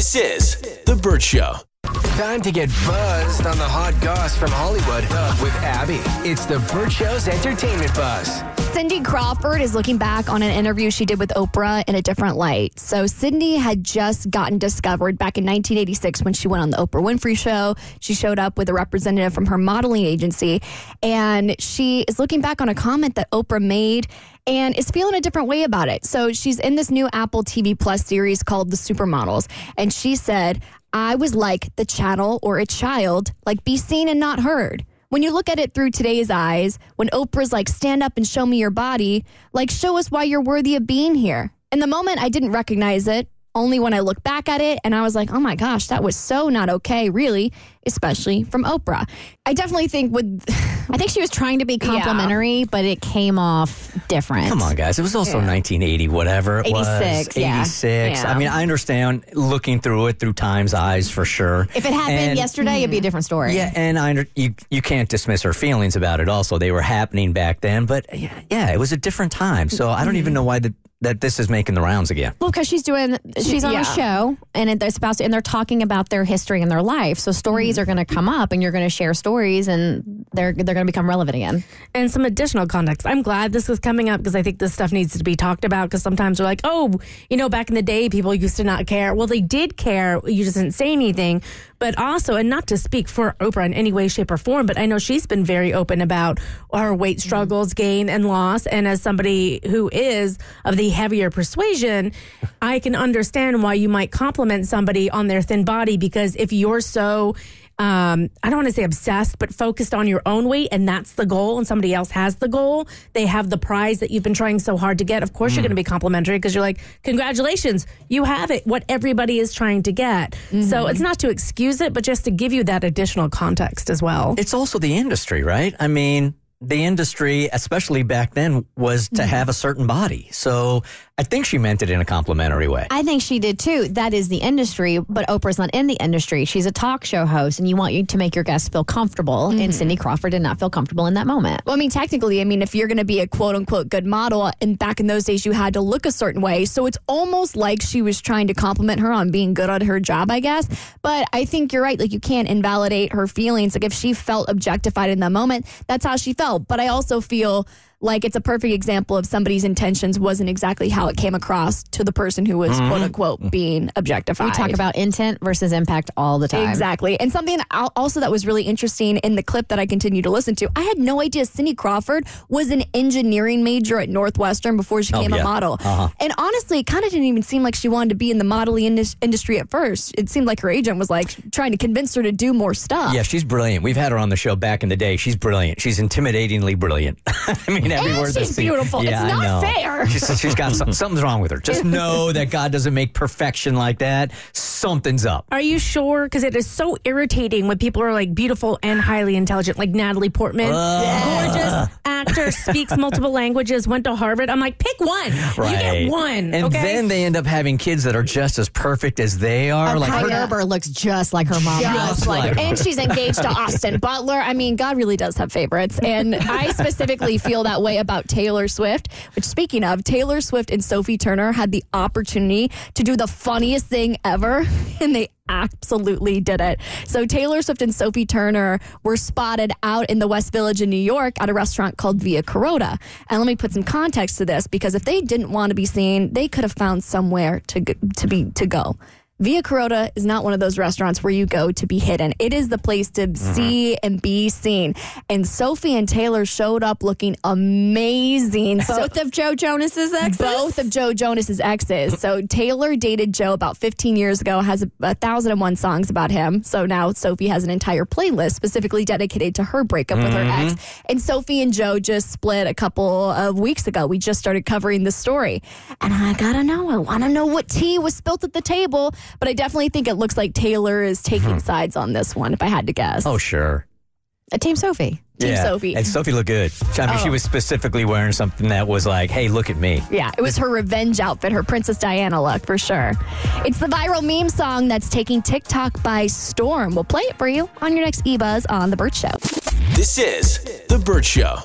This is The Burt Show. Time to get buzzed on the hot goss from Hollywood with Abby. It's the Burt Show's entertainment buzz. Cindy Crawford is looking back on an interview she did with Oprah in a different light. So, Cindy had just gotten discovered back in 1986 when she went on the Oprah Winfrey Show. She showed up with a representative from her modeling agency, and she is looking back on a comment that Oprah made and is feeling a different way about it. So, she's in this new Apple TV Plus series called The Supermodels, and she said, I was like the channel or a child, like be seen and not heard when you look at it through today's eyes, when Oprah's like, stand up and show me your body, like, show us why you're worthy of being here. In the moment, I didn't recognize it. Only when I look back at it and I was like, oh my gosh, that was so not okay, really, especially from Oprah. I definitely think with. I think she was trying to be complimentary, but it came off different. Come on, guys. It was also 1980, whatever it was. 86, yeah. 86. Yeah. I mean, I understand looking through it through time's eyes for sure. If it happened And- yesterday, it'd be a different story. Yeah, and I under, you you can't dismiss her feelings about it. Also, they were happening back then, but yeah, yeah, it was a different time. So I don't mm-hmm. even know why the, that this is making the rounds again. Well, because she's doing, she's on Yeah. a show, and it- they're supposed to, and they're talking about their history and their life. So stories Mm-hmm. are going to come up, and you're going to share stories, and they're they're going to become relevant again. and some additional context. I'm glad this is coming up because I think this stuff needs to be talked about because sometimes we're like, oh, you know, back in the day, people used to not care. Well, they did care. You just didn't say anything. But also, and not to speak for Oprah in any way, shape, or form, but I know she's been very open about her weight struggles, gain and loss. And as somebody who is of the heavier persuasion, I can understand why you might compliment somebody on their thin body because if you're so um, I don't want to say obsessed, but focused on your own weight, and that's the goal, and somebody else has the goal. They have the prize that you've been trying so hard to get. Of course, you're going to be complimentary because you're like, congratulations, you have it, what everybody is trying to get. So it's not to excuse it, but just to give you that additional context as well. It's also the industry, right? I mean, the industry, especially back then, was to mm-hmm. have a certain body. So I think she meant it in a complimentary way. I think she did too. That is the industry, but Oprah's not in the industry. She's a talk show host, and you want you to make your guests feel comfortable. And mm-hmm. Cindy Crawford did not feel comfortable in that moment. Well, I mean, technically, I mean, if you're going to be a quote unquote good model, and back in those days, you had to look a certain way. So it's almost like she was trying to compliment her on being good at her job, I guess. But I think you're right. Like, you can't invalidate her feelings. Like, if she felt objectified in that moment, that's how she felt. But I also feel like it's a perfect example of somebody's intentions wasn't exactly how it came across to the person who was quote mm-hmm. unquote being objectified. We talk about intent versus impact all the time. Exactly. And something al- also that was really interesting in the clip that I continue to listen to, I had no idea Cindy Crawford was an engineering major at Northwestern before she Oh, became yeah. a model. Uh-huh. And honestly, it kind of didn't even seem like she wanted to be in the modeling indus- industry at first. It seemed like her agent was like trying to convince her to do more stuff. Yeah, she's brilliant. We've had her on the show back in the day. She's brilliant. She's intimidatingly brilliant. I mean, every And word she's that's beautiful. It's Yeah, I not know. fair. She's, she's got some, something's wrong with her. Just know that God doesn't make perfection like that. Something's up. Are you sure? Because it is so irritating when people are like beautiful and highly intelligent, like Natalie Portman, gorgeous actor, speaks multiple languages, went to Harvard. I'm like, pick one. You get one. And okay? then they end up having kids that are just as perfect as they are. like Kai her- Gerber looks just like her mom. Just like, like her. and she's engaged to Austin Butler. I mean, God really does have favorites. And I specifically feel that way about Taylor Swift, which speaking of, Taylor Swift and Sophie Turner had the opportunity to do the funniest thing ever, and they absolutely did it. So Taylor Swift and Sophie Turner were spotted out in the West Village in New York at a restaurant called Via Carota. And let me put some context to this because if they didn't want to be seen, they could have found somewhere to to be to go. Via Carota is not one of those restaurants where you go to be hidden. It is the place to mm-hmm. see and be seen. And Sophie and Taylor showed up looking amazing. So- Both of Joe Jonas's exes. both of Joe Jonas's exes. So Taylor dated Joe about 15 years ago, has a, a thousand and one songs about him. So now Sophie has an entire playlist specifically dedicated to her breakup with her mm-hmm. ex. And Sophie and Joe just split a couple of weeks ago. We just started covering the story. And I gotta know, I wanna know what tea was spilt at the table. But I definitely think it looks like Taylor is taking sides on this one, if I had to guess. oh, sure. Uh, Team Sophie. Team yeah. Sophie. And Sophie looked good. I mean, she Oh. was specifically wearing something that was like, hey, look at me. Yeah, it was her revenge outfit, her Princess Diana look for sure. It's the viral meme song that's taking TikTok by storm. We'll play it for you on your next eBuzz on The Burt Show. This is The Burt Show.